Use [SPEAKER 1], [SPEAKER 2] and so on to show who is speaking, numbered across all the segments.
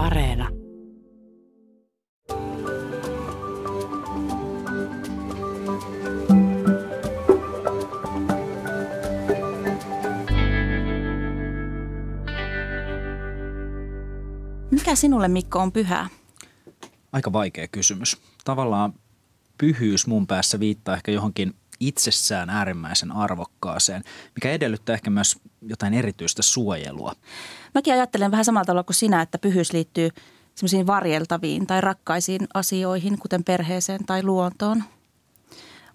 [SPEAKER 1] Areena.
[SPEAKER 2] Mikä sinulle Mikko on pyhää?
[SPEAKER 3] Aika vaikea kysymys. Tavallaan pyhyys mun päässä viittaa ehkä johonkin itsessään äärimmäisen arvokkaaseen, mikä edellyttää ehkä myös jotain erityistä suojelua.
[SPEAKER 2] Mäkin ajattelen vähän samalla tavalla kuin sinä, että pyhyys liittyy semmoisiin varjeltaviin tai rakkaisiin asioihin, kuten perheeseen tai luontoon.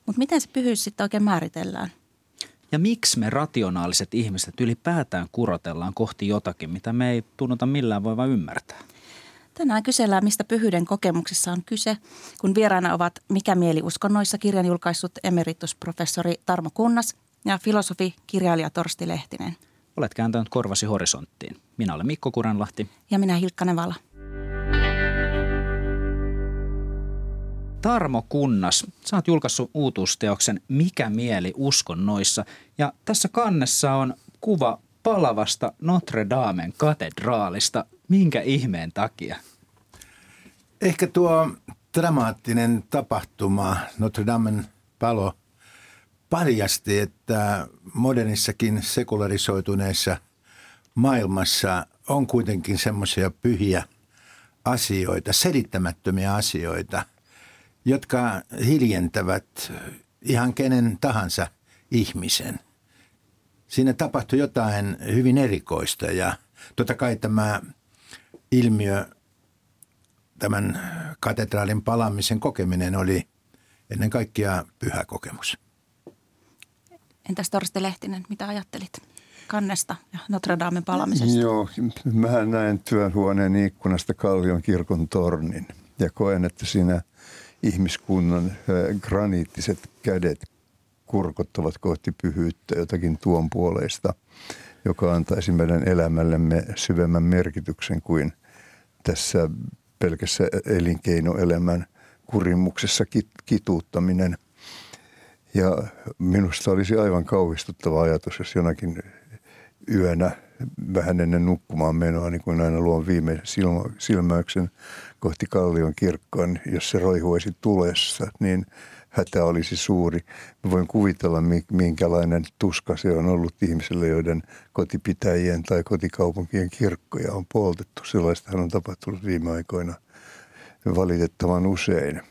[SPEAKER 2] Mutta miten se pyhyys sitten oikein määritellään?
[SPEAKER 3] Ja miksi me rationaaliset ihmiset ylipäätään kurotellaan kohti jotakin, mitä me ei tunnuta millään voiva ymmärtää?
[SPEAKER 2] Tänään kysellään, mistä pyhyyden kokemuksessa on kyse, kun vieraana ovat Mikä mieli uskonnoissa kirjan julkaissut emeritusprofessori Tarmo Kunnas ja filosofi kirjailija Torsti Lehtinen.
[SPEAKER 3] Olet kääntänyt korvasi horisonttiin. Minä olen Mikko Kuranlahti.
[SPEAKER 2] Ja minä Hilkka Nevala.
[SPEAKER 3] Tarmo Kunnas, sä oot julkaissut uutuusteoksen Mikä mieli uskonnoissa ja tässä kannessa on kuva palavasta Notre Damen katedraalista. Minkä ihmeen takia?
[SPEAKER 4] Ehkä tuo dramaattinen tapahtuma, Notre Damen palo, paljasti, että modernissakin sekularisoituneessa maailmassa on kuitenkin semmoisia pyhiä asioita, selittämättömiä asioita, jotka hiljentävät ihan kenen tahansa ihmisen. Siinä tapahtui jotain hyvin erikoista ja totta kai tämä ilmiö, tämän katedraalin palaamisen kokeminen oli ennen kaikkea pyhä kokemus.
[SPEAKER 2] Entäs Torste Lehtinen, mitä ajattelit kannesta ja Notre Damen palaamisesta?
[SPEAKER 5] Joo, mä näen työhuoneen ikkunasta Kallion kirkon tornin ja koen, että siinä ihmiskunnan graniittiset kädet kurkottavat kohti pyhyyttä, jotakin tuon puoleista, joka antaisi meidän elämällemme syvemmän merkityksen kuin tässä pelkässä elinkeinoelämän kurimuksessa kituuttaminen. Ja minusta olisi aivan kauhistuttava ajatus, jos jonakin yönä vähän ennen nukkumaan menoa, niin kuin aina luon viimeisen silmäyksen kohti Kallion kirkkoon, jos se roihuisi tulessa, niin hätä olisi suuri. Mä voin kuvitella, minkälainen tuska se on ollut ihmisille, joiden kotipitäjien tai kotikaupunkien kirkkoja on poltettu. Sellaistahan on tapahtunut viime aikoina valitettavan usein.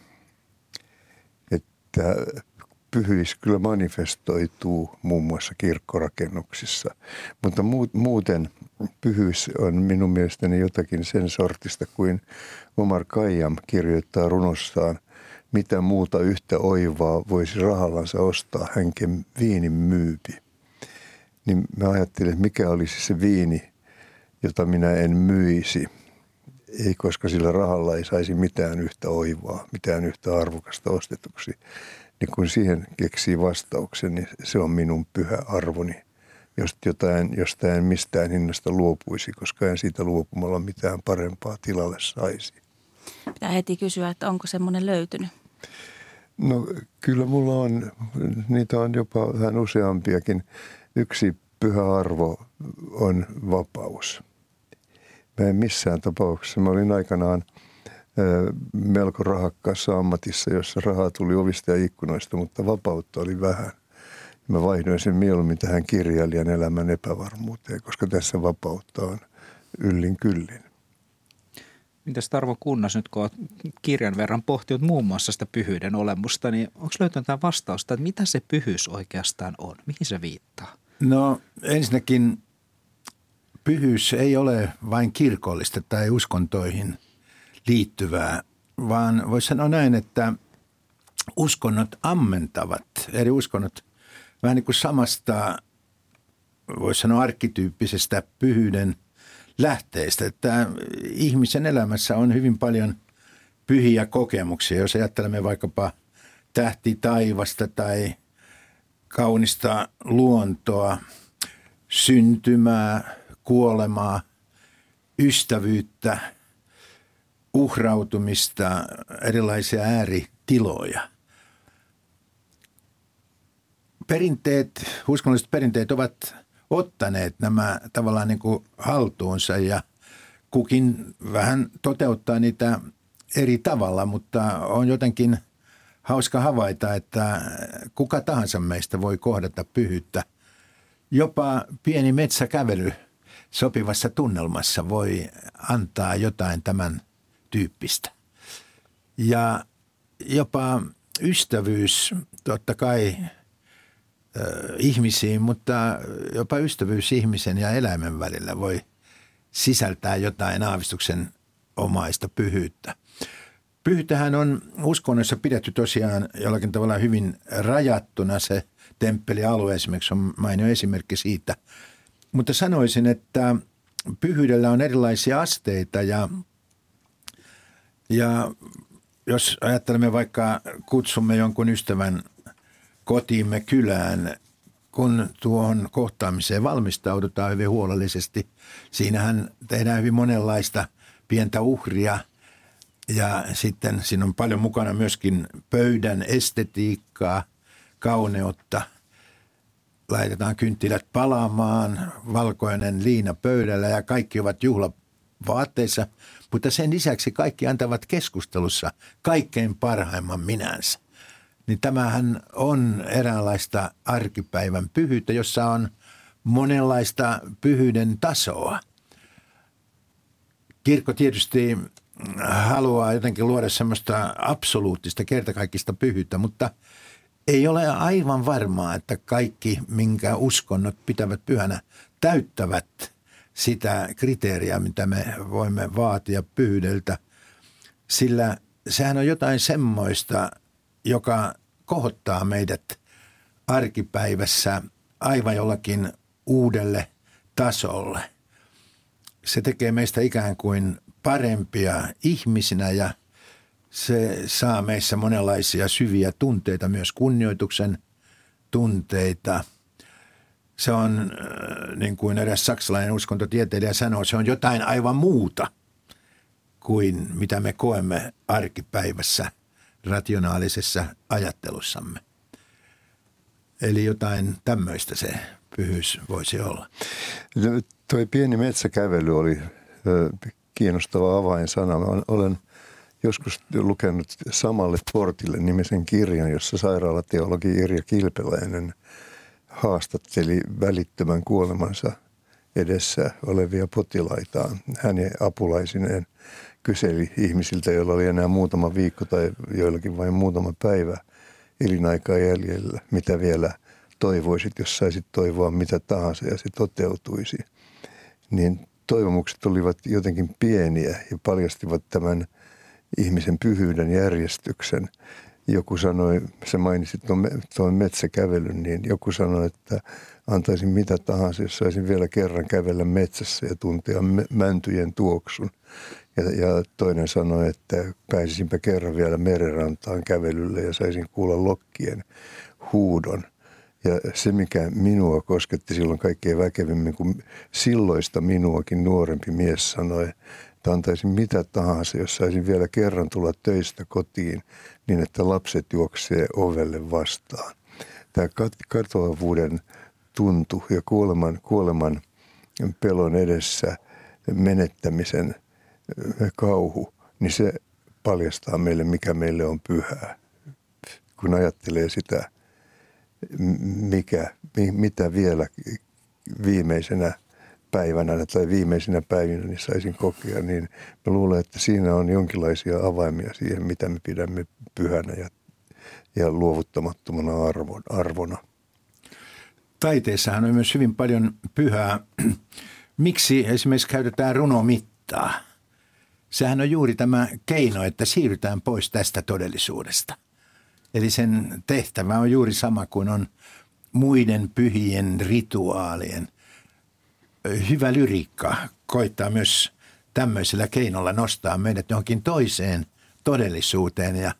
[SPEAKER 5] Että pyhyys kyllä manifestoituu muun muassa kirkkorakennuksissa. Mutta muuten pyhyys on minun mielestäni jotakin sen sortista kuin Omar Khayyam kirjoittaa runossaan mitä muuta yhtä oivaa voisi rahallansa ostaa hänken viinin myypi. Niin mä ajattelin, että mikä olisi se viini, jota minä en myisi. Ei, koska sillä rahalla ei saisi mitään yhtä oivaa, mitään yhtä arvokasta ostetuksi. Niin kun siihen keksii vastauksen, niin se on minun pyhä arvoni. Jos jotain, jostain mistään hinnasta luopuisi, koska en siitä luopumalla mitään parempaa tilalle saisi.
[SPEAKER 2] Pitää heti kysyä, että onko semmoinen löytynyt?
[SPEAKER 5] No kyllä mulla on, niitä on jopa vähän useampiakin. Yksi pyhä arvo on vapaus. Mä en missään tapauksessa, mä olin aikanaan melko rahakkaassa ammatissa, jossa rahaa tuli ovista ja ikkunoista, mutta vapautta oli vähän. Mä vaihdoin sen mieluummin tähän kirjailijan elämän epävarmuuteen, koska tässä vapautta on yllin kyllin.
[SPEAKER 3] Mitäs Tarvo Kunnas nyt, kun olet kirjan verran pohtinut muun muassa sitä pyhyyden olemusta, niin onko löytynyt tämä vastausta, että mitä se pyhyys oikeastaan on? Mihin se viittaa?
[SPEAKER 4] No ensinnäkin pyhyys ei ole vain kirkollista tai uskontoihin liittyvää, vaan voisi sanoa näin, että uskonnot ammentavat, eri uskonnot vähän niin kuin samasta, voisi sanoa arkkityyppisestä pyhyyden – lähteistä. Että ihmisen elämässä on hyvin paljon pyhiä kokemuksia. Jos ajattelemme vaikkapa tähti taivasta tai kaunista luontoa, syntymää, kuolemaa, ystävyyttä, uhrautumista, erilaisia ääritiloja. Perinteet, uskonnolliset perinteet ovat ottaneet nämä tavallaan niin kuin haltuunsa ja kukin vähän toteuttaa niitä eri tavalla, mutta on jotenkin hauska havaita, että kuka tahansa meistä voi kohdata pyhyyttä. Jopa pieni metsäkävely sopivassa tunnelmassa voi antaa jotain tämän tyyppistä. Ja jopa ystävyys, totta kai ihmisiin, mutta jopa ystävyys ihmisen ja eläimen välillä voi sisältää jotain aavistuksen omaista pyhyyttä. Pyhyyttähän on uskonnossa pidetty tosiaan jollakin tavalla hyvin rajattuna. Se temppelialue esimerkiksi on mainio esimerkki siitä. Mutta sanoisin, että pyhyydellä on erilaisia asteita ja, ja jos ajattelemme vaikka kutsumme jonkun ystävän kotiimme kylään, kun tuohon kohtaamiseen valmistaudutaan hyvin huolellisesti. Siinähän tehdään hyvin monenlaista pientä uhria ja sitten siinä on paljon mukana myöskin pöydän estetiikkaa, kauneutta. Laitetaan kynttilät palaamaan, valkoinen liina pöydällä ja kaikki ovat juhlavaatteissa, mutta sen lisäksi kaikki antavat keskustelussa kaikkein parhaimman minänsä niin tämähän on eräänlaista arkipäivän pyhyyttä, jossa on monenlaista pyhyyden tasoa. Kirkko tietysti haluaa jotenkin luoda semmoista absoluuttista kertakaikkista pyhyyttä, mutta ei ole aivan varmaa, että kaikki, minkä uskonnot pitävät pyhänä, täyttävät sitä kriteeriä, mitä me voimme vaatia pyhyydeltä. Sillä sehän on jotain semmoista, joka kohottaa meidät arkipäivässä aivan jollakin uudelle tasolle. Se tekee meistä ikään kuin parempia ihmisinä ja se saa meissä monenlaisia syviä tunteita, myös kunnioituksen tunteita. Se on, äh, niin kuin eräs saksalainen uskontotieteilijä sanoo, se on jotain aivan muuta kuin mitä me koemme arkipäivässä – rationaalisessa ajattelussamme. Eli jotain tämmöistä se pyhyys voisi olla.
[SPEAKER 5] No, toi pieni metsäkävely oli kiinnostava avainsana. Mä olen joskus lukenut samalle portille nimisen kirjan, jossa sairaalateologi Irja Kilpeläinen haastatteli välittömän kuolemansa edessä olevia potilaitaan hänen apulaisineen kyseli ihmisiltä, joilla oli enää muutama viikko tai joillakin vain muutama päivä elinaikaa jäljellä, mitä vielä toivoisit, jos saisit toivoa mitä tahansa ja se toteutuisi. Niin toivomukset olivat jotenkin pieniä ja paljastivat tämän ihmisen pyhyyden järjestyksen. Joku sanoi, se mainitsit tuon, tuon metsäkävelyn, niin joku sanoi, että antaisin mitä tahansa, jos saisin vielä kerran kävellä metsässä ja tuntea mäntyjen tuoksun. Ja, ja toinen sanoi, että pääsisinpä kerran vielä merenrantaan kävelylle ja saisin kuulla lokkien huudon. Ja se, mikä minua kosketti silloin kaikkein väkevimmin, kun silloista minuakin nuorempi mies sanoi, että antaisin mitä tahansa, jos saisin vielä kerran tulla töistä kotiin niin, että lapset juoksee ovelle vastaan. Tämä katoavuuden tuntu ja kuoleman, kuoleman pelon edessä menettämisen – kauhu, niin se paljastaa meille, mikä meille on pyhää. Kun ajattelee sitä, mikä, mitä vielä viimeisenä päivänä tai viimeisinä päivinä niin saisin kokea, niin mä luulen, että siinä on jonkinlaisia avaimia siihen, mitä me pidämme pyhänä ja, ja luovuttamattomana arvon, arvona.
[SPEAKER 4] Taiteessahan on myös hyvin paljon pyhää. Miksi esimerkiksi käytetään runomittaa? Sehän on juuri tämä keino, että siirrytään pois tästä todellisuudesta. Eli sen tehtävä on juuri sama kuin on muiden pyhien rituaalien. Hyvä lyriikka koittaa myös tämmöisellä keinolla nostaa meidät johonkin toiseen todellisuuteen ja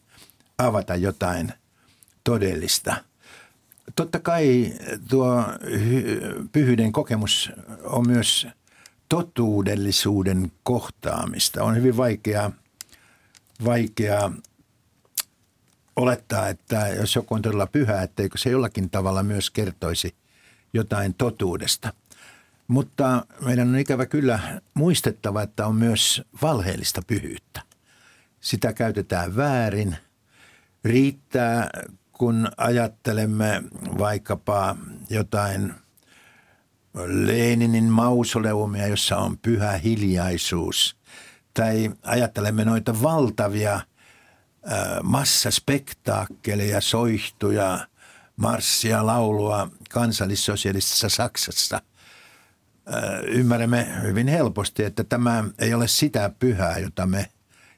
[SPEAKER 4] avata jotain todellista. Totta kai tuo pyhyyden kokemus on myös totuudellisuuden kohtaamista. On hyvin vaikea, vaikea olettaa, että jos joku on todella pyhä, etteikö se jollakin tavalla myös kertoisi jotain totuudesta. Mutta meidän on ikävä kyllä muistettava, että on myös valheellista pyhyyttä. Sitä käytetään väärin. Riittää, kun ajattelemme vaikkapa jotain Leninin mausoleumia, jossa on pyhä hiljaisuus. Tai ajattelemme noita valtavia massaspektaakkeleja, soihtuja, marssia, laulua kansallissosialistisessa Saksassa – ymmärrämme hyvin helposti, että tämä ei ole sitä pyhää, jota me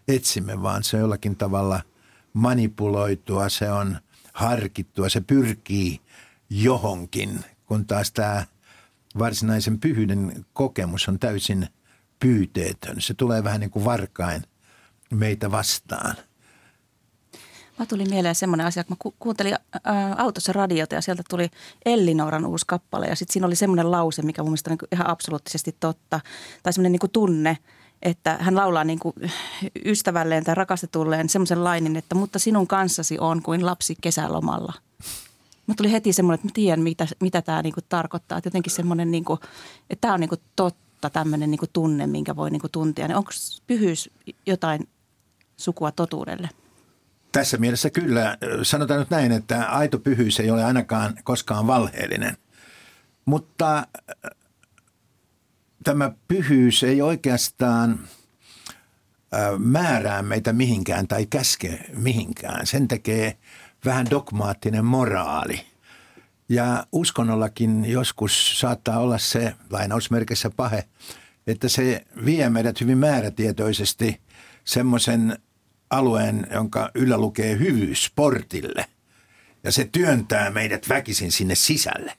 [SPEAKER 4] etsimme, vaan se on jollakin tavalla manipuloitua, se on harkittua, se pyrkii johonkin, kun taas tämä varsinaisen pyhyyden kokemus on täysin pyyteetön. Se tulee vähän niin kuin varkain meitä vastaan –
[SPEAKER 2] Mä tuli mieleen semmoinen asia, että mä ku- kuuntelin ää, autossa radiota ja sieltä tuli Ellinoran uusi kappale. Ja sitten siinä oli semmoinen lause, mikä mun mielestä on niin ihan absoluuttisesti totta. Tai semmoinen niin tunne, että hän laulaa niin kuin ystävälleen tai rakastetulleen semmoisen lainin, että mutta sinun kanssasi on kuin lapsi kesälomalla. Mä tuli heti semmoinen, että mä tiedän, mitä, mitä tämä niin kuin tarkoittaa. Että jotenkin semmoinen, niin kuin, että tämä on niin kuin totta, tämmöinen niin kuin tunne, minkä voi niin kuin tuntia. Niin onko pyhyys jotain sukua totuudelle?
[SPEAKER 4] Tässä mielessä kyllä, sanotaan nyt näin, että aito pyhyys ei ole ainakaan koskaan valheellinen. Mutta äh, tämä pyhyys ei oikeastaan äh, määrää meitä mihinkään tai käske mihinkään. Sen tekee vähän dogmaattinen moraali. Ja uskonnollakin joskus saattaa olla se lainausmerkissä pahe, että se vie meidät hyvin määrätietoisesti semmoisen alueen, jonka yllä lukee hyvyys sportille. Ja se työntää meidät väkisin sinne sisälle.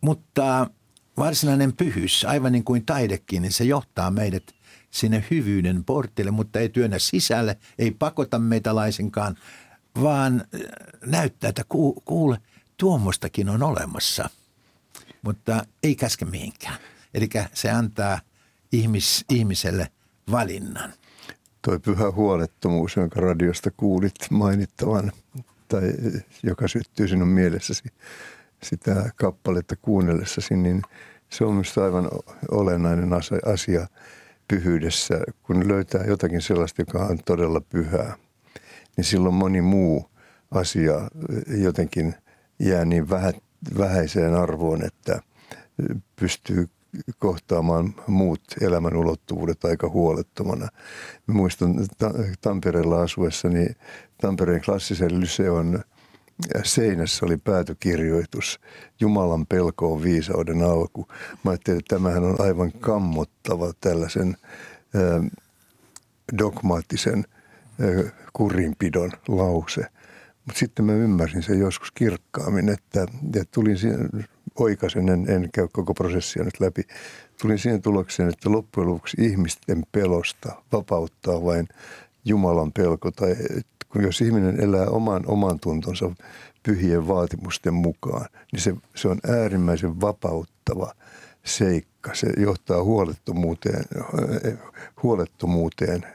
[SPEAKER 4] Mutta varsinainen pyhyys, aivan niin kuin taidekin, niin se johtaa meidät sinne hyvyyden portille, mutta ei työnnä sisälle, ei pakota meitä laisinkaan, vaan äh, näyttää, että kuule, tuommoistakin on olemassa, mutta ei käske mihinkään. Eli se antaa ihmis, ihmiselle valinnan
[SPEAKER 5] toi pyhä huolettomuus, jonka radiosta kuulit mainittavan, tai joka syttyy sinun mielessäsi sitä kappaletta kuunnellessasi, niin se on minusta aivan olennainen asia pyhyydessä. Kun löytää jotakin sellaista, joka on todella pyhää, niin silloin moni muu asia jotenkin jää niin vähäiseen arvoon, että pystyy kohtaamaan muut elämän ulottuvuudet aika huolettomana. Mä muistan Tampereella asuessani Tampereen klassisen lyseon seinässä oli päätökirjoitus Jumalan pelko on viisauden alku. Mä ajattelin, että tämähän on aivan kammottava tällaisen dogmaattisen kurinpidon lause. Mutta sitten mä ymmärsin sen joskus kirkkaammin, että, että tulin oikaisen, en, en käy koko prosessia nyt läpi. Tulin siihen tulokseen, että loppujen lopuksi ihmisten pelosta vapauttaa vain Jumalan pelko. Tai kun jos ihminen elää oman, oman tuntonsa pyhien vaatimusten mukaan, niin se, se on äärimmäisen vapauttava seikka. Se johtaa huolettomuuteen, huolettomuuteen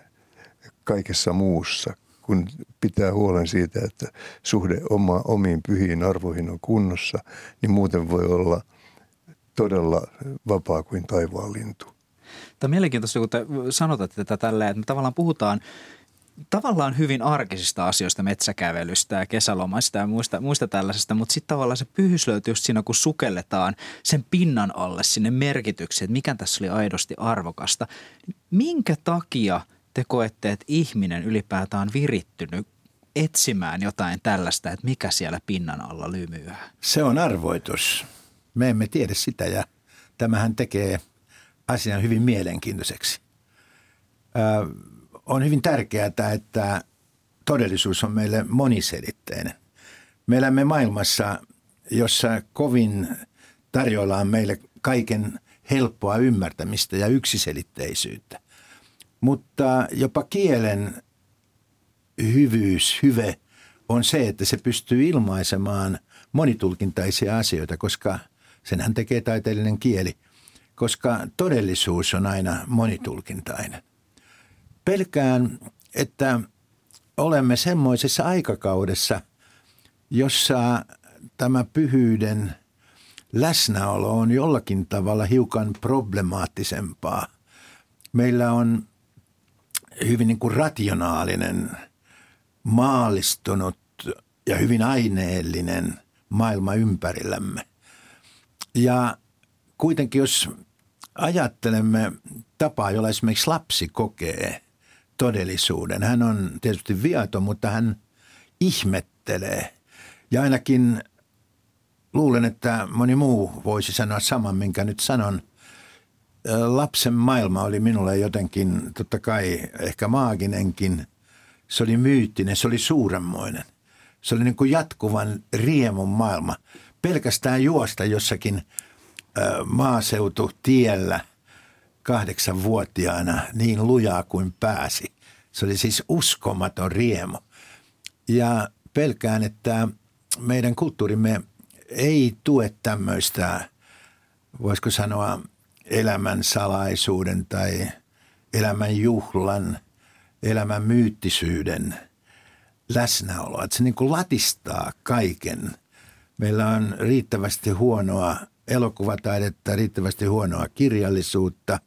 [SPEAKER 5] kaikessa muussa, kun pitää huolen siitä, että suhde oma, omiin pyhiin arvoihin on kunnossa, niin muuten voi olla todella vapaa kuin taivaan lintu.
[SPEAKER 3] Tämä on mielenkiintoista, kun te sanotatte tätä tälleen, että me tavallaan puhutaan tavallaan hyvin arkisista asioista, metsäkävelystä ja kesälomaista ja muista, muista tällaisista, mutta sitten tavallaan se pyhys löytyy just siinä, kun sukelletaan sen pinnan alle sinne merkitykseen, että mikä tässä oli aidosti arvokasta. Minkä takia – te koette, että ihminen ylipäätään on virittynyt etsimään jotain tällaista, että mikä siellä pinnan alla lymyää?
[SPEAKER 4] Se on arvoitus. Me emme tiedä sitä ja tämähän tekee asian hyvin mielenkiintoiseksi. Ö, on hyvin tärkeää, että todellisuus on meille moniselitteinen. Me elämme maailmassa, jossa kovin tarjoillaan meille kaiken helppoa ymmärtämistä ja yksiselitteisyyttä – mutta jopa kielen hyvyys, hyve on se, että se pystyy ilmaisemaan monitulkintaisia asioita, koska senhän tekee taiteellinen kieli, koska todellisuus on aina monitulkintainen. Pelkään, että olemme semmoisessa aikakaudessa, jossa tämä pyhyyden läsnäolo on jollakin tavalla hiukan problemaattisempaa. Meillä on hyvin niin kuin rationaalinen, maalistunut ja hyvin aineellinen maailma ympärillämme. Ja kuitenkin jos ajattelemme tapaa, jolla esimerkiksi lapsi kokee todellisuuden. Hän on tietysti viaton, mutta hän ihmettelee. Ja ainakin luulen, että moni muu voisi sanoa saman, minkä nyt sanon. Lapsen maailma oli minulle jotenkin, totta kai ehkä maaginenkin. Se oli myyttinen, se oli suuremmoinen. Se oli niin kuin jatkuvan riemun maailma. Pelkästään juosta jossakin maaseututiellä kahdeksanvuotiaana niin lujaa kuin pääsi. Se oli siis uskomaton riemu. Ja pelkään, että meidän kulttuurimme ei tue tämmöistä, voisiko sanoa, elämän salaisuuden tai elämän juhlan, elämän myyttisyyden läsnäoloa. Että se niin kuin latistaa kaiken. Meillä on riittävästi huonoa elokuvataidetta, riittävästi huonoa kirjallisuutta,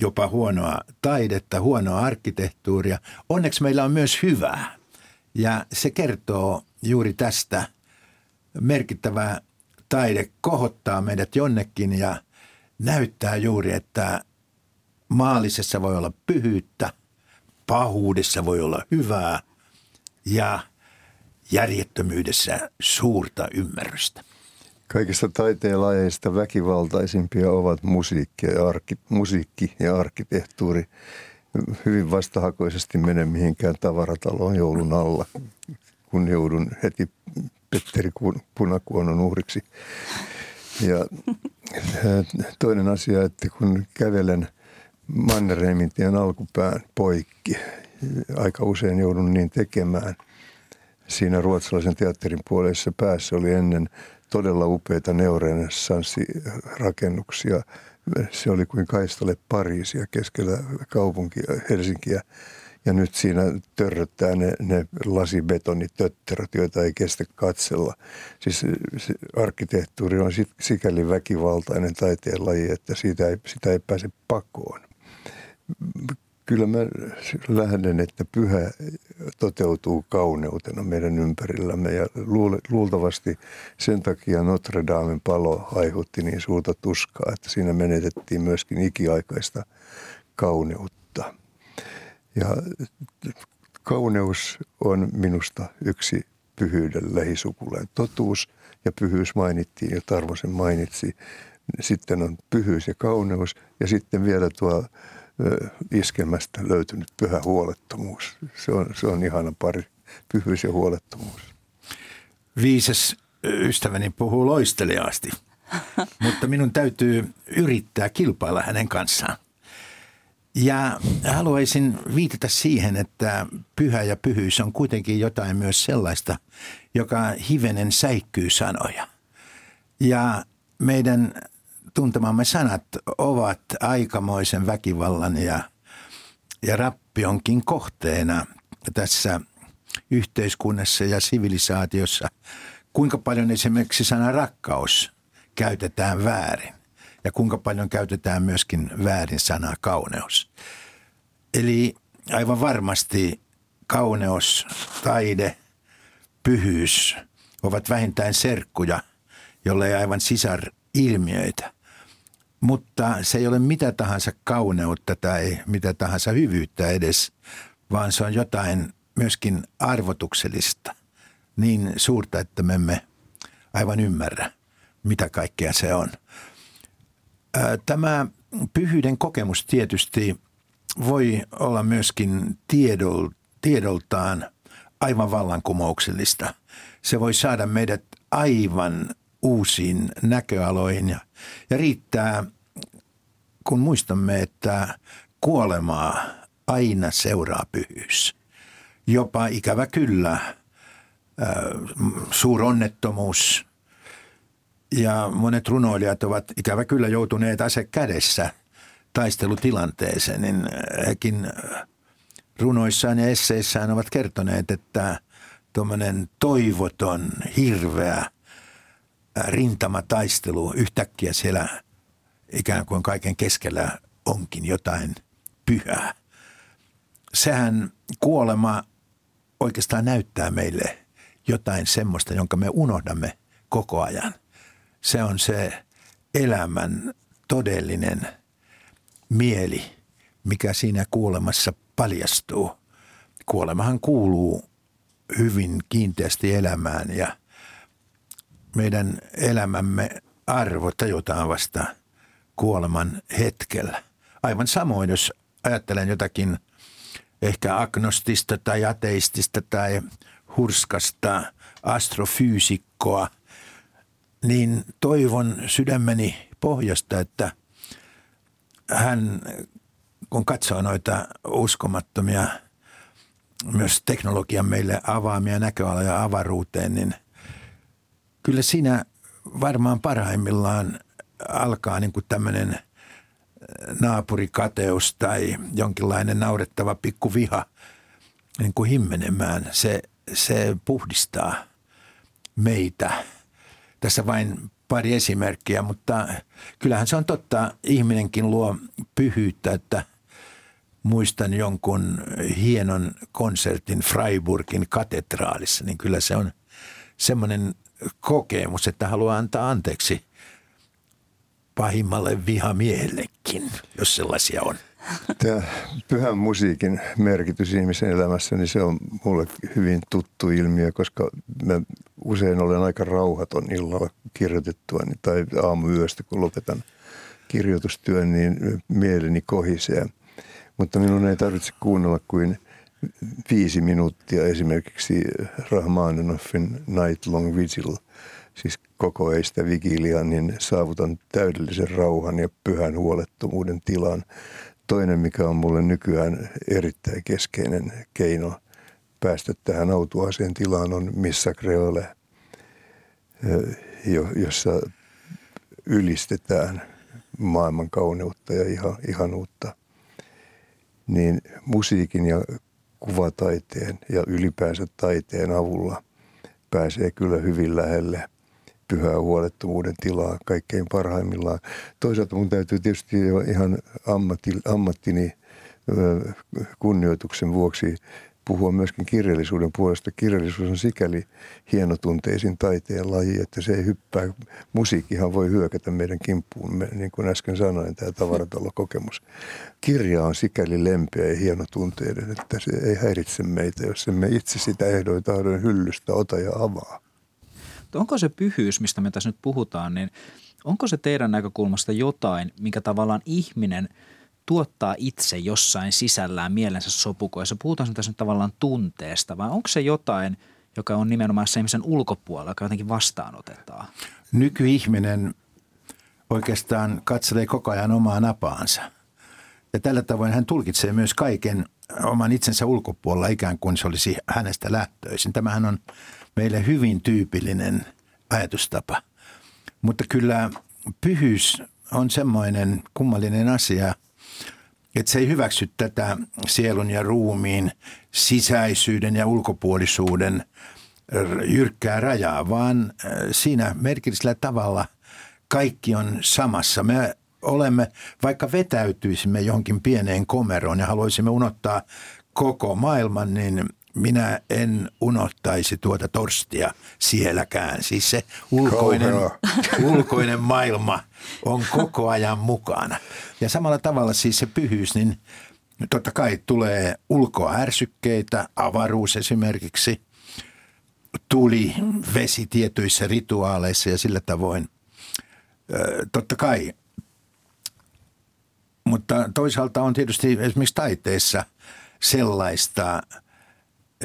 [SPEAKER 4] jopa huonoa taidetta, huonoa arkkitehtuuria. Onneksi meillä on myös hyvää. Ja se kertoo juuri tästä. Merkittävä taide kohottaa meidät jonnekin ja näyttää juuri, että maallisessa voi olla pyhyyttä, pahuudessa voi olla hyvää ja järjettömyydessä suurta ymmärrystä.
[SPEAKER 5] Kaikista taiteen lajeista väkivaltaisimpia ovat musiikki ja, arki, musiikki ja arkkitehtuuri. Hyvin vastahakoisesti mene mihinkään tavarataloon joulun alla, kun joudun heti Petteri Punakuonon uhriksi. Ja toinen asia, että kun kävelen Mannerheimin tien alkupään poikki, aika usein joudun niin tekemään. Siinä ruotsalaisen teatterin puolessa päässä oli ennen todella upeita neorenessanssirakennuksia. Se oli kuin kaistale Pariisia keskellä kaupunkia Helsinkiä. Ja nyt siinä törröttää ne, ne lasibetonitötterät, joita ei kestä katsella. Siis se arkkitehtuuri on sikäli väkivaltainen taiteenlaji, että siitä ei, sitä ei pääse pakoon kyllä mä lähden, että pyhä toteutuu kauneutena meidän ympärillämme ja luultavasti sen takia Notre Damen palo aiheutti niin suurta tuskaa, että siinä menetettiin myöskin ikiaikaista kauneutta. Ja kauneus on minusta yksi pyhyyden lähisukuleen. Totuus ja pyhyys mainittiin jo Tarvosen mainitsi. Sitten on pyhyys ja kauneus ja sitten vielä tuo iskelmästä löytynyt pyhä huolettomuus. Se on, se on ihana pari, pyhyys ja huolettomuus.
[SPEAKER 4] Viisas ystäväni puhuu loisteliaasti, mutta minun täytyy yrittää kilpailla hänen kanssaan. Ja haluaisin viitata siihen, että pyhä ja pyhyys on kuitenkin jotain myös sellaista, joka hivenen säikkyy sanoja. Ja meidän tuntemamme sanat ovat aikamoisen väkivallan ja, ja rappionkin kohteena tässä yhteiskunnassa ja sivilisaatiossa. Kuinka paljon esimerkiksi sana rakkaus käytetään väärin ja kuinka paljon käytetään myöskin väärin sanaa kauneus. Eli aivan varmasti kauneus, taide, pyhyys ovat vähintään serkkuja, jolle ei aivan sisar ilmiöitä. Mutta se ei ole mitä tahansa kauneutta tai mitä tahansa hyvyyttä edes, vaan se on jotain myöskin arvotuksellista. Niin suurta, että me emme aivan ymmärrä, mitä kaikkea se on. Tämä pyhyyden kokemus tietysti voi olla myöskin tiedol, tiedoltaan aivan vallankumouksellista. Se voi saada meidät aivan uusiin näköaloihin ja, ja riittää, kun muistamme, että kuolemaa aina seuraa pyhyys. Jopa ikävä kyllä suuronnettomuus ja monet runoilijat ovat ikävä kyllä joutuneet ase kädessä taistelutilanteeseen, niin hekin runoissaan ja esseissään ovat kertoneet, että tuommoinen toivoton, hirveä rintamataistelu. Yhtäkkiä siellä ikään kuin kaiken keskellä onkin jotain pyhää. Sehän kuolema oikeastaan näyttää meille jotain semmoista, jonka me unohdamme koko ajan. Se on se elämän todellinen mieli, mikä siinä kuolemassa paljastuu. Kuolemahan kuuluu hyvin kiinteästi elämään ja meidän elämämme arvo tajutaan vasta kuoleman hetkellä. Aivan samoin, jos ajattelen jotakin ehkä agnostista tai ateistista tai hurskasta astrofyysikkoa, niin toivon sydämeni pohjasta, että hän, kun katsoo noita uskomattomia myös teknologian meille avaamia näköaloja avaruuteen, niin kyllä siinä varmaan parhaimmillaan alkaa niin kuin tämmöinen naapurikateus tai jonkinlainen naurettava pikku viha niin kuin himmenemään. Se, se puhdistaa meitä. Tässä vain pari esimerkkiä, mutta kyllähän se on totta. Ihminenkin luo pyhyyttä, että muistan jonkun hienon konsertin Freiburgin katedraalissa, niin kyllä se on semmoinen kokemus, että haluaa antaa anteeksi pahimmalle vihamiehellekin, jos sellaisia on.
[SPEAKER 5] Tämä pyhän musiikin merkitys ihmisen elämässä, niin se on mulle hyvin tuttu ilmiö, koska mä usein olen aika rauhaton illalla kirjoitettua niin- tai aamuyöstä, kun lopetan kirjoitustyön, niin mieleni kohisee. Mutta minun ei tarvitse kuunnella kuin viisi minuuttia esimerkiksi Rahmaninoffin Night Long Vigil, siis koko eistä vigiliaa, niin saavutan täydellisen rauhan ja pyhän huolettomuuden tilan. Toinen, mikä on mulle nykyään erittäin keskeinen keino päästä tähän autuaaseen tilaan, on Missa Creole, jossa ylistetään maailman kauneutta ja ihanuutta. Niin musiikin ja kuvataiteen ja ylipäänsä taiteen avulla pääsee kyllä hyvin lähelle pyhää huolettomuuden tilaa kaikkein parhaimmillaan. Toisaalta mun täytyy tietysti ihan ammatti, ammattini kunnioituksen vuoksi puhua myöskin kirjallisuuden puolesta. Kirjallisuus on sikäli hienotunteisin taiteen laji, että se ei hyppää. Musiikkihan voi hyökätä meidän kimppuun, niin kuin äsken sanoin, tämä tavaratalokokemus. Kirja on sikäli lempeä ja hienotunteiden, että se ei häiritse meitä, jos emme itse sitä ehdoin tahdon hyllystä ota ja avaa.
[SPEAKER 3] Onko se pyhyys, mistä me tässä nyt puhutaan, niin onko se teidän näkökulmasta jotain, mikä tavallaan ihminen – tuottaa itse jossain sisällään mielensä sopukoissa? Puhutaan tässä nyt tavallaan tunteesta vai onko se jotain, joka on nimenomaan se ihmisen ulkopuolella, joka jotenkin vastaanotetaan?
[SPEAKER 4] Nykyihminen oikeastaan katselee koko ajan omaa napaansa. Ja tällä tavoin hän tulkitsee myös kaiken oman itsensä ulkopuolella ikään kuin se olisi hänestä lähtöisin. Tämähän on meille hyvin tyypillinen ajatustapa. Mutta kyllä pyhyys on semmoinen kummallinen asia – että se ei hyväksy tätä sielun ja ruumiin sisäisyyden ja ulkopuolisuuden jyrkkää rajaa, vaan äh, siinä merkillisellä tavalla kaikki on samassa. Me olemme, vaikka vetäytyisimme johonkin pieneen komeroon ja haluaisimme unohtaa koko maailman, niin minä en unohtaisi tuota torstia sielläkään. Siis se ulkoinen, ulkoinen maailma on koko ajan mukana. Ja samalla tavalla siis se pyhyys, niin totta kai tulee ulkoa ärsykkeitä, avaruus esimerkiksi, tuli, vesi tietyissä rituaaleissa ja sillä tavoin. Totta kai. Mutta toisaalta on tietysti esimerkiksi taiteessa sellaista –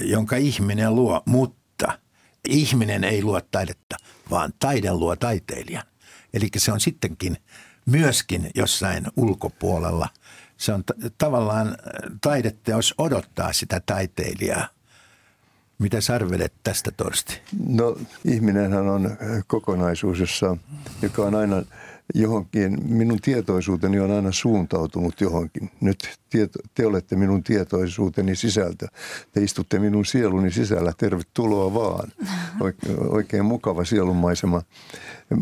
[SPEAKER 4] jonka ihminen luo, mutta ihminen ei luo taidetta, vaan taide luo taiteilijan. Eli se on sittenkin myöskin jossain ulkopuolella. Se on t- tavallaan taideteos odottaa sitä taiteilijaa. Mitä sarvelet tästä Torsti?
[SPEAKER 5] No ihminenhän on kokonaisuus, jossa, joka on aina johonkin, minun tietoisuuteni on aina suuntautunut johonkin. Nyt tieto, te olette minun tietoisuuteni sisältö. Te istutte minun sieluni sisällä. Tervetuloa vaan. Oikein, oikein mukava sielunmaisema.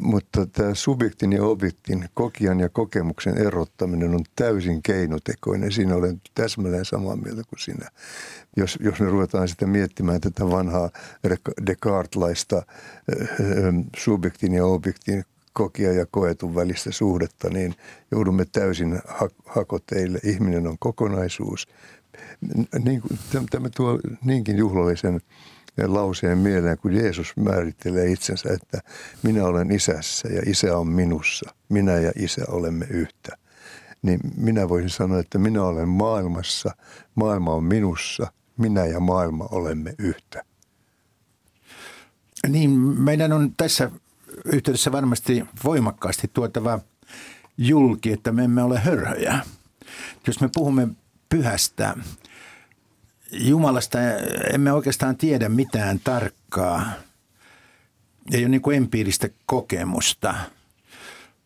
[SPEAKER 5] Mutta tämä subjektin ja objektin, kokijan ja kokemuksen erottaminen on täysin keinotekoinen. Siinä olen täsmälleen samaa mieltä kuin sinä. Jos, jos me ruvetaan sitten miettimään tätä vanhaa Descartes-laista subjektin ja objektin kokia ja koetun välistä suhdetta, niin joudumme täysin hakoteille. Ihminen on kokonaisuus. Niin, tämä tuo niinkin juhlallisen lauseen mieleen, kun Jeesus määrittelee itsensä, että minä olen isässä ja isä on minussa. Minä ja isä olemme yhtä. Niin minä voisin sanoa, että minä olen maailmassa, maailma on minussa, minä ja maailma olemme yhtä.
[SPEAKER 4] Niin, meidän on tässä yhteydessä varmasti voimakkaasti tuotava julki, että me emme ole hörhöjä. Jos me puhumme pyhästä, Jumalasta emme oikeastaan tiedä mitään tarkkaa. Ei ole niin kuin empiiristä kokemusta.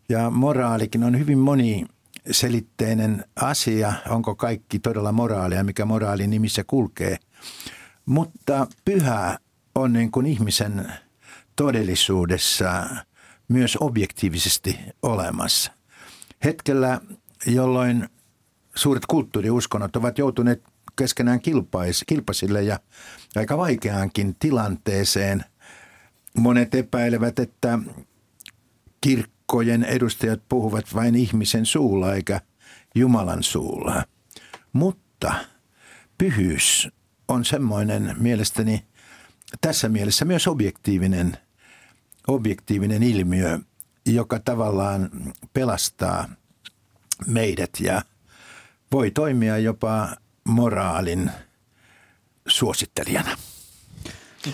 [SPEAKER 4] Ja moraalikin on hyvin moniselitteinen asia. Onko kaikki todella moraalia, mikä moraalin nimissä kulkee. Mutta pyhä on niin kuin ihmisen todellisuudessa myös objektiivisesti olemassa. Hetkellä, jolloin suuret kulttuuriuskonnot ovat joutuneet keskenään kilpais, kilpasille ja aika vaikeaankin tilanteeseen. Monet epäilevät, että kirkkojen edustajat puhuvat vain ihmisen suulla eikä Jumalan suulla. Mutta pyhyys on semmoinen mielestäni tässä mielessä myös objektiivinen, objektiivinen ilmiö, joka tavallaan pelastaa meidät ja voi toimia jopa moraalin suosittelijana.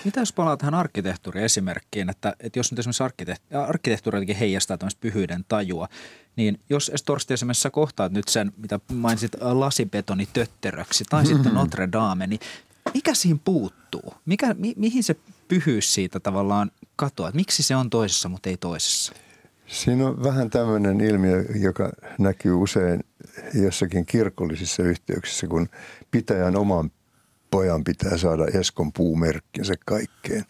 [SPEAKER 3] Mitä jos palaat tähän arkkitehtuuriesimerkkiin, että, että jos nyt esimerkiksi arkkitehtuuri, arkkitehtuuri heijastaa tämmöistä pyhyyden tajua, niin jos Torsti esimerkiksi kohtaat nyt sen, mitä mainitsit lasibetonitötteröksi tai sitten Notre Dame, niin mikä siinä puuttuu? Mikä, mi, mihin se pyhyys siitä tavallaan katoaa? Miksi se on toisessa, mutta ei toisessa?
[SPEAKER 5] Siinä on vähän tämmöinen ilmiö, joka näkyy usein jossakin kirkollisissa yhteyksissä, kun pitäjän oman pojan pitää saada Eskon puumerkkinsä kaikkeen.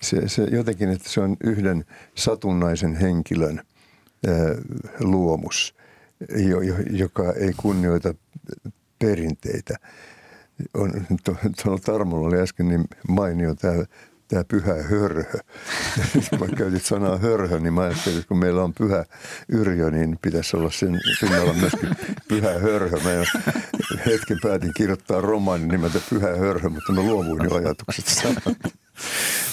[SPEAKER 5] Se, se jotenkin, että se on yhden satunnaisen henkilön ää, luomus, jo, jo, joka ei kunnioita perinteitä on, tuolla Tarmolla oli äsken niin mainio tämä tämä pyhä hörhö. Mä käytit sanaa hörhö, niin mä ajattelin, että kun meillä on pyhä Yrjö, niin pitäisi olla sen pinnalla myöskin pyhä hörhö. Mä hetken päätin kirjoittaa romaanin nimeltä Pyhä hörhö, mutta mä luovuin jo ajatukset saman,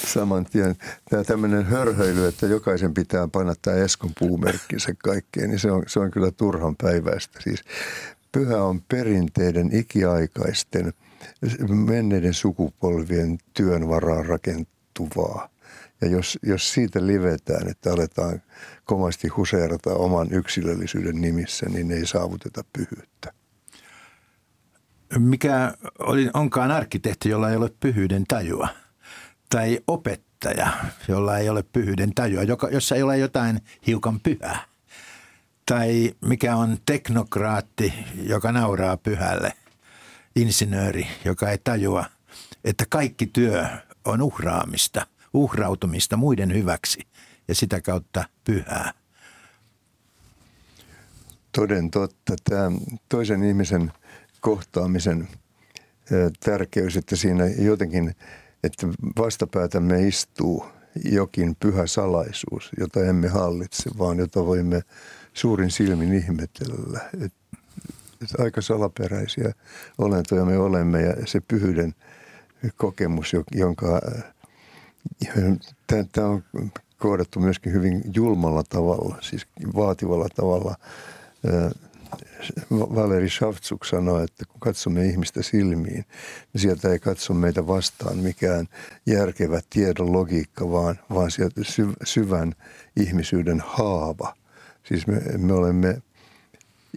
[SPEAKER 5] saman tien. Tämä tämmöinen hörhöily, että jokaisen pitää panna tämä Eskon puumerkkinsä kaikkeen, niin se on, se on kyllä turhan päiväistä. Siis pyhä on perinteiden ikiaikaisten menneiden sukupolvien työn varaan rakentuvaa. Ja jos, jos siitä livetään, että aletaan komasti huseerata oman yksilöllisyyden nimissä, niin ei saavuteta pyhyyttä.
[SPEAKER 4] Mikä oli, onkaan arkkitehti, jolla ei ole pyhyyden tajua? Tai opettaja, jolla ei ole pyhyyden tajua, joka, jossa ei ole jotain hiukan pyhää? Tai mikä on teknokraatti, joka nauraa pyhälle? Insinööri, joka ei tajua, että kaikki työ on uhraamista, uhrautumista muiden hyväksi ja sitä kautta pyhää.
[SPEAKER 5] Toden totta. Tämä toisen ihmisen kohtaamisen tärkeys, että siinä jotenkin, että vastapäätämme istuu jokin pyhä salaisuus, jota emme hallitse, vaan jota voimme suurin silmin ihmetellä. Et, aika salaperäisiä olentoja me olemme ja se pyhyyden kokemus, jonka tämä on koodattu myöskin hyvin julmalla tavalla, siis vaativalla tavalla. Valeri Shavtsuk sanoi, että kun katsomme ihmistä silmiin, niin sieltä ei katso meitä vastaan mikään järkevä tiedon logiikka, vaan, vaan sieltä syvän ihmisyyden haava – Siis me, me olemme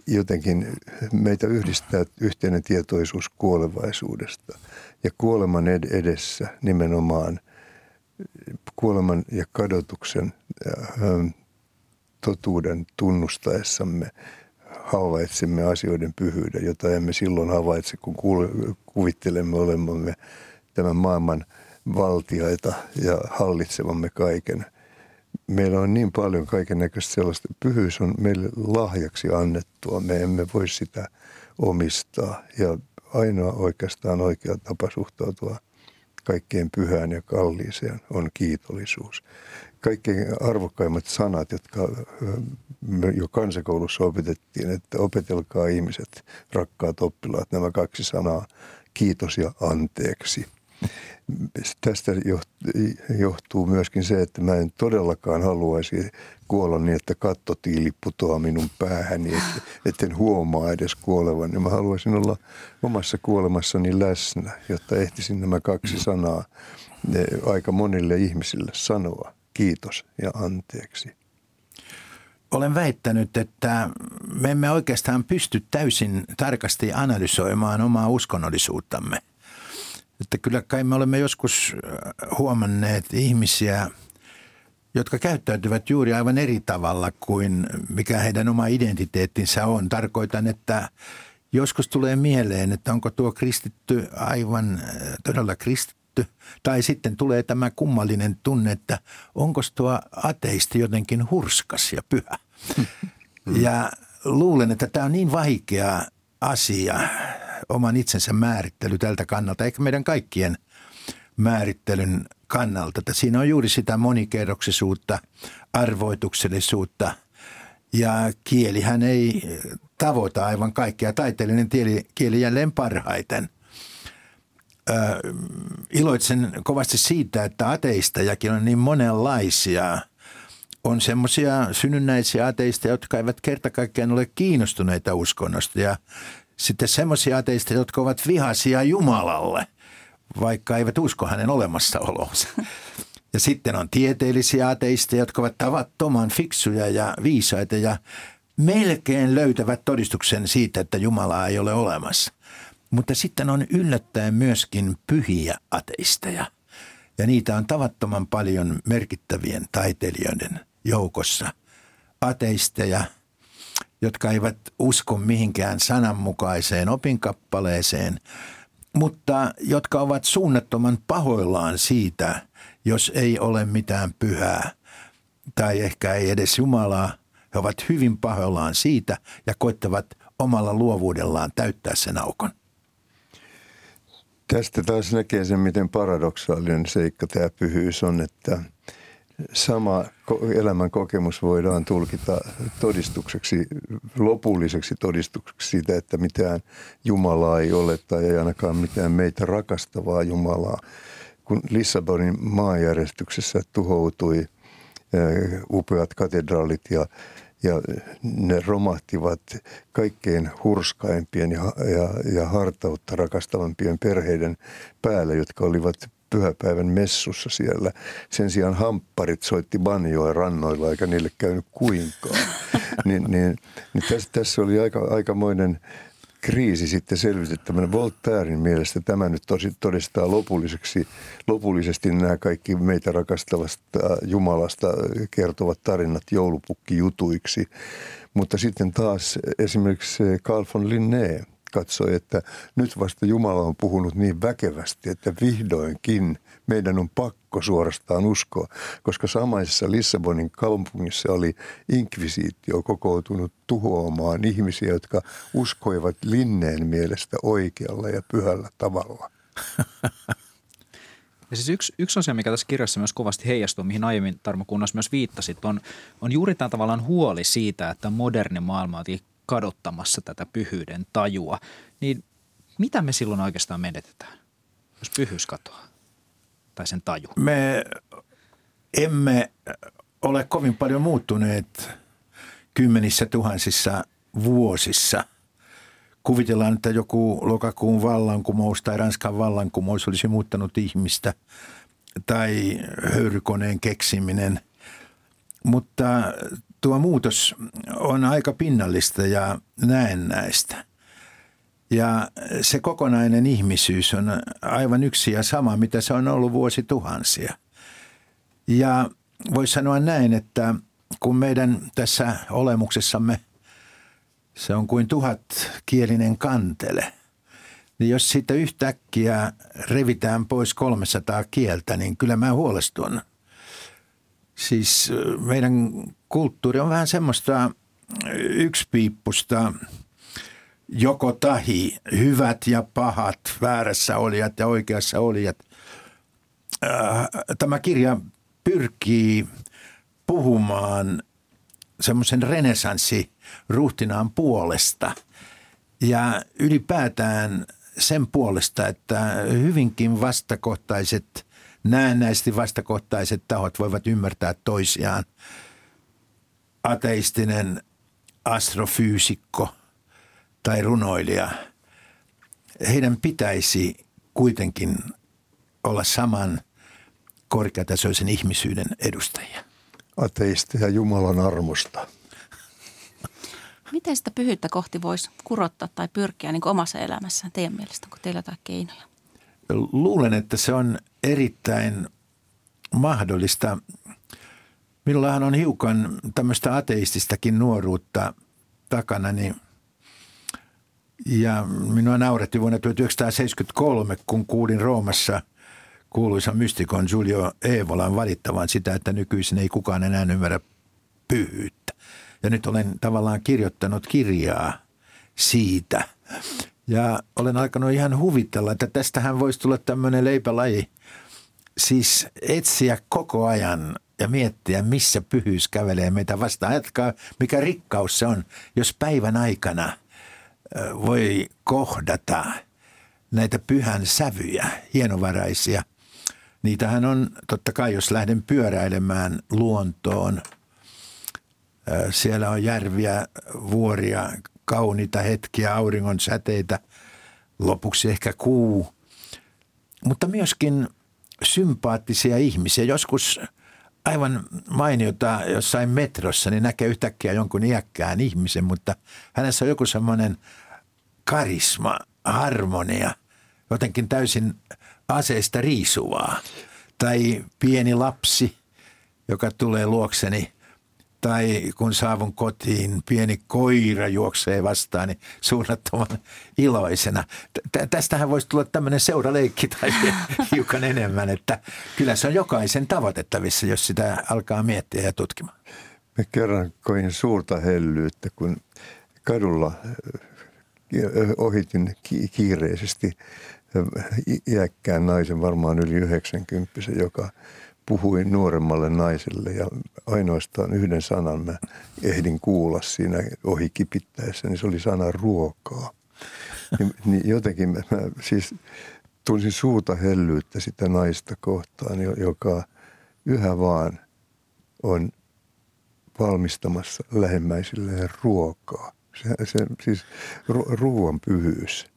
[SPEAKER 5] jotenkin, meitä yhdistää yhteinen tietoisuus kuolevaisuudesta. Ja kuoleman edessä nimenomaan kuoleman ja kadotuksen totuuden tunnustaessamme havaitsemme asioiden pyhyyden, jota emme silloin havaitse, kun kuvittelemme olemamme tämän maailman valtiaita ja hallitsevamme kaiken. Meillä on niin paljon kaiken näköistä sellaista. Pyhyys on meille lahjaksi annettua. Me emme voi sitä omistaa. Ja ainoa oikeastaan oikea tapa suhtautua kaikkein pyhään ja kalliiseen on kiitollisuus. Kaikkein arvokkaimmat sanat, jotka me jo kansakoulussa opetettiin, että opetelkaa ihmiset, rakkaat oppilaat, nämä kaksi sanaa, kiitos ja anteeksi – tästä johtuu myöskin se, että mä en todellakaan haluaisi kuolla niin, että kattotiili putoaa minun päähäni, että etten huomaa edes kuolevan. Ja mä haluaisin olla omassa kuolemassani läsnä, jotta ehtisin nämä kaksi sanaa aika monille ihmisille sanoa. Kiitos ja anteeksi.
[SPEAKER 4] Olen väittänyt, että me emme oikeastaan pysty täysin tarkasti analysoimaan omaa uskonnollisuuttamme – että kyllä kai me olemme joskus äh, huomanneet ihmisiä, jotka käyttäytyvät juuri aivan eri tavalla kuin mikä heidän oma identiteettinsä on. Tarkoitan, että joskus tulee mieleen, että onko tuo kristitty aivan äh, todella kristitty. Tai sitten tulee tämä kummallinen tunne, että onko tuo ateisti jotenkin hurskas ja pyhä. Ja luulen, että tämä on niin vaikea asia oman itsensä määrittely tältä kannalta, eikä meidän kaikkien määrittelyn kannalta. Että siinä on juuri sitä monikerroksisuutta, arvoituksellisuutta ja kielihän ei tavoita aivan kaikkea. Taiteellinen kieli, kieli jälleen parhaiten. Ö, iloitsen kovasti siitä, että ateistajakin on niin monenlaisia. On semmoisia synnynnäisiä ateista, jotka eivät kerta kaikkiaan ole kiinnostuneita uskonnosta ja sitten semmoisia ateista, jotka ovat vihaisia Jumalalle, vaikka eivät usko hänen olemassaolonsa. Ja sitten on tieteellisiä ateista, jotka ovat tavattoman fiksuja ja viisaita ja melkein löytävät todistuksen siitä, että Jumalaa ei ole olemassa. Mutta sitten on yllättäen myöskin pyhiä ateisteja. Ja niitä on tavattoman paljon merkittävien taiteilijoiden joukossa. Ateisteja – jotka eivät usko mihinkään sananmukaiseen opinkappaleeseen, mutta jotka ovat suunnattoman pahoillaan siitä, jos ei ole mitään pyhää tai ehkä ei edes Jumalaa. He ovat hyvin pahoillaan siitä ja koittavat omalla luovuudellaan täyttää sen aukon.
[SPEAKER 5] Tästä taas näkee sen, miten paradoksaalinen seikka tämä pyhyys on, että – sama elämän kokemus voidaan tulkita todistukseksi, lopulliseksi todistukseksi siitä, että mitään Jumalaa ei ole tai ei ainakaan mitään meitä rakastavaa Jumalaa. Kun Lissabonin maanjärjestyksessä tuhoutui eh, upeat katedraalit ja, ja ne romahtivat kaikkein hurskaimpien ja, ja, ja hartautta rakastavampien perheiden päälle, jotka olivat pyhäpäivän messussa siellä. Sen sijaan hampparit soitti banjoa rannoilla eikä niille käynyt kuinkaan. niin, niin, niin tässä, tässä oli aika, aikamoinen kriisi sitten selvitettävänä. Voltairein mielestä tämä nyt tosi todistaa lopulliseksi, lopullisesti nämä kaikki meitä rakastavasta Jumalasta kertovat tarinat joulupukkijutuiksi. Mutta sitten taas esimerkiksi Carl von Linné katsoi, että nyt vasta Jumala on puhunut niin väkevästi, että vihdoinkin meidän on pakko suorastaan uskoa, koska samaisessa Lissabonin kaupungissa oli inkvisiitio kokoutunut tuhoamaan ihmisiä, jotka uskoivat linneen mielestä oikealla ja pyhällä tavalla.
[SPEAKER 3] Ja siis yksi, yksi asia, mikä tässä kirjassa myös kovasti heijastuu, mihin aiemmin Tarmo Kunnas myös viittasit, on, on juuri tämä tavallaan huoli siitä, että moderni maailma on kadottamassa tätä pyhyyden tajua, niin mitä me silloin oikeastaan menetetään, jos pyhyys katoaa tai sen taju?
[SPEAKER 4] Me emme ole kovin paljon muuttuneet kymmenissä tuhansissa vuosissa. Kuvitellaan, että joku lokakuun vallankumous tai Ranskan vallankumous olisi muuttanut ihmistä tai höyrykoneen keksiminen. Mutta tuo muutos on aika pinnallista ja näennäistä. Ja se kokonainen ihmisyys on aivan yksi ja sama, mitä se on ollut vuosituhansia. Ja voisi sanoa näin, että kun meidän tässä olemuksessamme se on kuin tuhatkielinen kantele, niin jos siitä yhtäkkiä revitään pois 300 kieltä, niin kyllä mä huolestun. Siis meidän kulttuuri on vähän semmoista yksipiippusta joko tahi, hyvät ja pahat, väärässä olijat ja oikeassa olijat. Tämä kirja pyrkii puhumaan semmoisen renesanssi ruhtinaan puolesta ja ylipäätään sen puolesta, että hyvinkin vastakohtaiset, näennäisesti vastakohtaiset tahot voivat ymmärtää toisiaan. Ateistinen astrofyysikko tai runoilija, heidän pitäisi kuitenkin olla saman korkeatasoisen ihmisyyden edustajia
[SPEAKER 5] ateisteja Jumalan armosta.
[SPEAKER 2] Miten sitä pyhyyttä kohti voisi kurottaa tai pyrkiä niin omassa elämässään teidän mielestä? Onko teillä jotain keinoja?
[SPEAKER 4] Luulen, että se on erittäin mahdollista. Minullahan on hiukan tämmöistä ateististakin nuoruutta takana, niin ja minua nauretti vuonna 1973, kun kuulin Roomassa – kuuluisa mystikon Giulio Evolan valittavan sitä, että nykyisin ei kukaan enää ymmärrä pyhyyttä. Ja nyt olen tavallaan kirjoittanut kirjaa siitä. Ja olen alkanut ihan huvitella, että tästähän voisi tulla tämmöinen leipälaji. Siis etsiä koko ajan ja miettiä, missä pyhyys kävelee meitä vastaan. Ajatkaa, mikä rikkaus se on, jos päivän aikana voi kohdata näitä pyhän sävyjä, hienovaraisia – Niitähän on totta kai, jos lähden pyöräilemään luontoon. Siellä on järviä, vuoria, kauniita hetkiä, auringon säteitä, lopuksi ehkä kuu. Mutta myöskin sympaattisia ihmisiä. Joskus aivan mainiota jossain metrossa, niin näkee yhtäkkiä jonkun iäkkään ihmisen, mutta hänessä on joku semmoinen karisma, harmonia, jotenkin täysin aseista riisuvaa. Tai pieni lapsi, joka tulee luokseni. Tai kun saavun kotiin, pieni koira juoksee vastaan, niin suunnattoman iloisena. Tästähän voisi tulla tämmöinen seuraleikki tai hiukan enemmän, että kyllä se on jokaisen tavoitettavissa, jos sitä alkaa miettiä ja tutkimaan.
[SPEAKER 5] Me kerran koin suurta hellyyttä, kun kadulla ohitin kiireisesti iäkkään naisen, varmaan yli 90, joka puhui nuoremmalle naiselle ja ainoastaan yhden sanan mä ehdin kuulla siinä ohi kipittäessä, niin se oli sana ruokaa. Niin, niin jotenkin mä, mä siis tunsin suuta hellyyttä sitä naista kohtaan, joka yhä vaan on valmistamassa lähemmäisilleen ruokaa. Se, se, siis ru, ruoan pyhyys –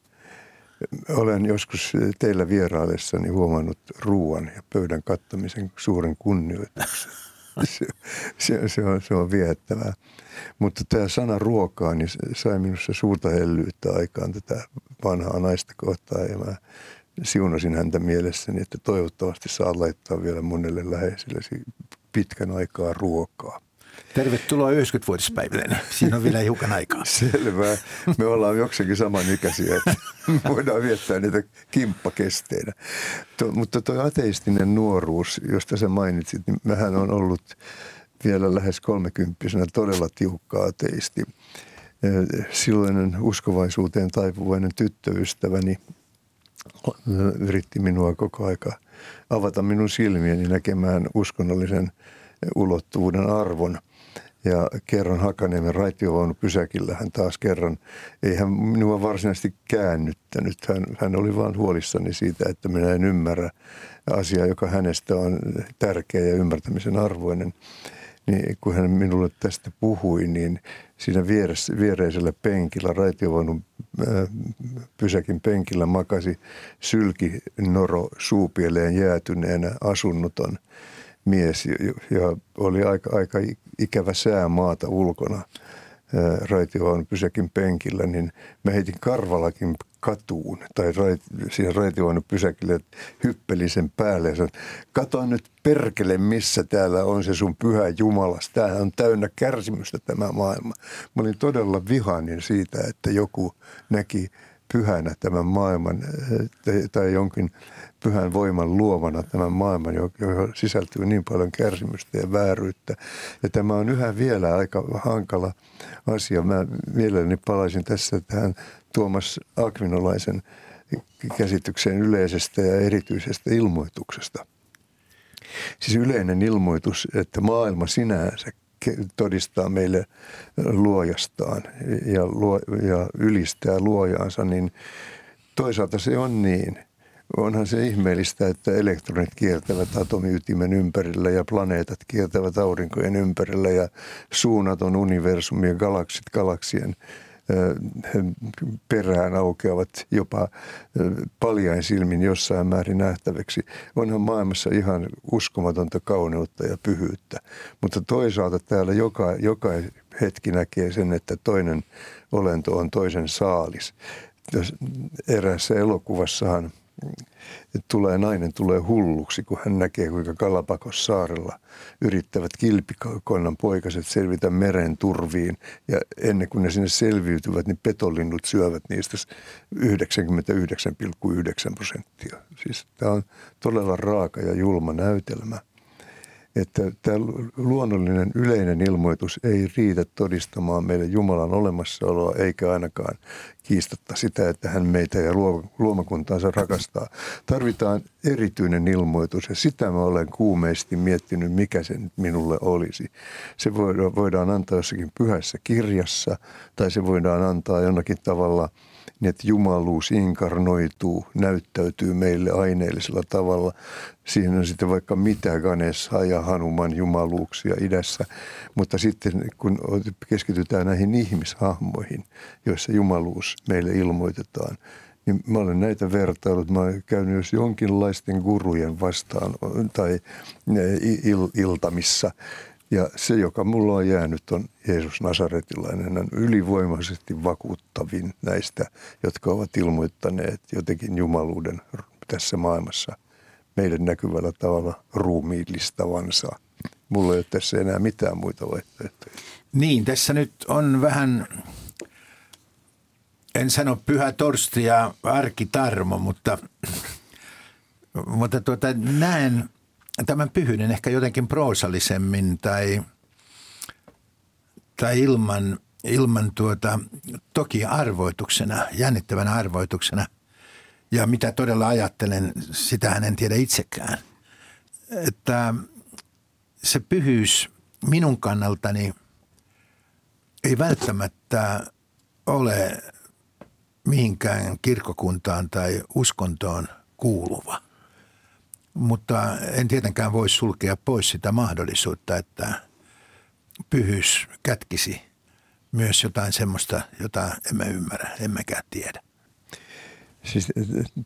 [SPEAKER 5] olen joskus teillä vieraillessani huomannut ruoan ja pöydän kattamisen suuren kunnioituksen. Se, se, se, on, se on viettävää. Mutta tämä sana ruokaa niin sai minussa suurta hellyyttä aikaan tätä vanhaa naista kohtaan. Ja mä siunasin häntä mielessäni, että toivottavasti saa laittaa vielä monelle läheisellesi pitkän aikaa ruokaa.
[SPEAKER 4] Tervetuloa 90-vuotispäiville. Siinä on vielä hiukan aikaa.
[SPEAKER 5] Selvä. Me ollaan jokseenkin samanikäisiä, että voidaan viettää niitä kimppakesteinä. To, mutta tuo ateistinen nuoruus, josta sä mainitsit, niin mähän on ollut vielä lähes kolmekymppisenä todella tiukka ateisti. Silloinen uskovaisuuteen taipuvainen tyttöystäväni yritti minua koko aika avata minun silmieni näkemään uskonnollisen ulottuvuuden arvon. Ja kerran Hakaniemen pysäkillä hän taas kerran, ei hän minua varsinaisesti käännyttänyt. Hän, hän oli vain huolissani siitä, että minä en ymmärrä asiaa, joka hänestä on tärkeä ja ymmärtämisen arvoinen. Niin kun hän minulle tästä puhui, niin siinä vieressä, viereisellä penkillä, raitiovaunun äh, pysäkin penkillä makasi sylki noro suupieleen jäätyneenä asunnoton mies ja oli aika, aika ikävä sää maata ulkona raitioon pysäkin penkillä, niin mä heitin karvalakin katuun tai rait, siihen raitioon pysäkille, hyppelin sen päälle ja sanoin, kato nyt perkele, missä täällä on se sun pyhä Jumalas. Tämähän on täynnä kärsimystä tämä maailma. Mä olin todella vihainen siitä, että joku näki pyhänä tämän maailman tai jonkin pyhän voiman luomana tämän maailman, johon sisältyy niin paljon kärsimystä ja vääryyttä. Ja tämä on yhä vielä aika hankala asia. Mä mielelläni palaisin tässä tähän Tuomas Akvinolaisen käsitykseen yleisestä ja erityisestä ilmoituksesta. Siis yleinen ilmoitus, että maailma sinänsä todistaa meille luojastaan ja, luo, ja ylistää luojaansa, niin toisaalta se on niin. Onhan se ihmeellistä, että elektronit kiertävät atomiytimen ympärillä ja planeetat kiertävät aurinkojen ympärillä ja suunnaton universumi ja galaksit galaksien perään aukeavat jopa paljain silmin jossain määrin nähtäväksi. Onhan maailmassa ihan uskomatonta kauneutta ja pyhyyttä. Mutta toisaalta täällä joka, joka hetki näkee sen, että toinen olento on toisen saalis. Eräässä elokuvassahan tulee, nainen tulee hulluksi, kun hän näkee, kuinka Kalapakos saarella yrittävät kilpikonnan poikaset selvitä meren turviin. Ja ennen kuin ne sinne selviytyvät, niin petolinnut syövät niistä 99,9 prosenttia. Siis tämä on todella raaka ja julma näytelmä että tämä luonnollinen yleinen ilmoitus ei riitä todistamaan meille Jumalan olemassaoloa, eikä ainakaan kiistatta sitä, että hän meitä ja luomakuntaansa rakastaa. Tarvitaan erityinen ilmoitus ja sitä mä olen kuumeisesti miettinyt, mikä se nyt minulle olisi. Se voidaan antaa jossakin pyhässä kirjassa tai se voidaan antaa jonakin tavalla – niin että jumaluus inkarnoituu, näyttäytyy meille aineellisella tavalla. Siihen on sitten vaikka mitä Ganessa ja Hanuman jumaluuksia idässä, mutta sitten kun keskitytään näihin ihmishahmoihin, joissa jumaluus meille ilmoitetaan, niin mä olen näitä vertailut, mä olen käynyt jos jonkinlaisten gurujen vastaan tai il, iltamissa, ja se, joka mulla on jäänyt, on Jeesus Nasaretilainen. Hän on ylivoimaisesti vakuuttavin näistä, jotka ovat ilmoittaneet jotenkin jumaluuden tässä maailmassa meidän näkyvällä tavalla ruumiillistavansa. Mulla ei ole tässä enää mitään muita vaihtoehtoja.
[SPEAKER 4] Niin, tässä nyt on vähän, en sano pyhä torsti ja arkitarmo, mutta, mutta tuota, näen – tämän pyhyyden ehkä jotenkin proosallisemmin tai, tai ilman, ilman tuota, toki arvoituksena, jännittävänä arvoituksena. Ja mitä todella ajattelen, sitä en tiedä itsekään. Että se pyhyys minun kannaltani ei välttämättä ole mihinkään kirkokuntaan tai uskontoon kuuluva – mutta en tietenkään voi sulkea pois sitä mahdollisuutta, että pyhyys kätkisi myös jotain semmoista, jota emme ymmärrä, emmekä tiedä.
[SPEAKER 5] Siis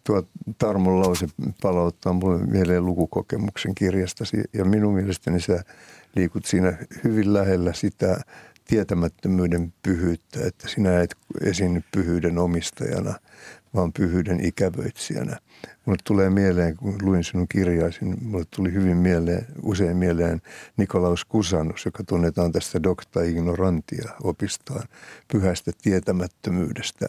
[SPEAKER 5] tuo Tarmon lause palauttaa mulle mieleen lukukokemuksen kirjastasi ja minun mielestäni sä liikut siinä hyvin lähellä sitä tietämättömyyden pyhyyttä, että sinä et esiinny pyhyyden omistajana, vaan pyhyyden ikävöitsijänä. Mulle tulee mieleen, kun luin sinun kirjaisi, niin mulle tuli hyvin mieleen, usein mieleen Nikolaus Kusanus, joka tunnetaan tästä Docta Ignorantia opistaan, pyhästä tietämättömyydestä.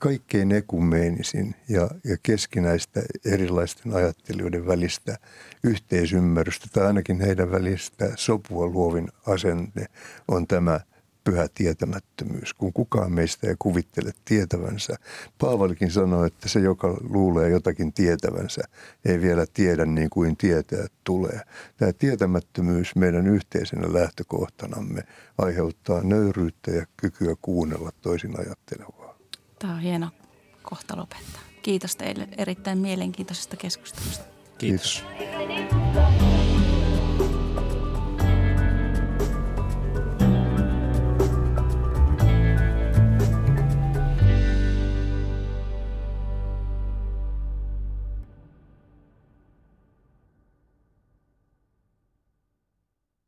[SPEAKER 5] Kaikkein ekumeenisin ja, ja keskinäistä erilaisten ajattelijoiden välistä yhteisymmärrystä tai ainakin heidän välistä sopua luovin asenne on tämä – pyhä tietämättömyys, kun kukaan meistä ei kuvittele tietävänsä. Paavalikin sanoi, että se, joka luulee jotakin tietävänsä, ei vielä tiedä niin kuin tietää tulee. Tämä tietämättömyys meidän yhteisenä lähtökohtanamme aiheuttaa nöyryyttä ja kykyä kuunnella toisin ajattelevaa.
[SPEAKER 2] Tämä on hieno kohta lopettaa. Kiitos teille erittäin mielenkiintoisesta keskustelusta.
[SPEAKER 3] Kiitos. Kiitos.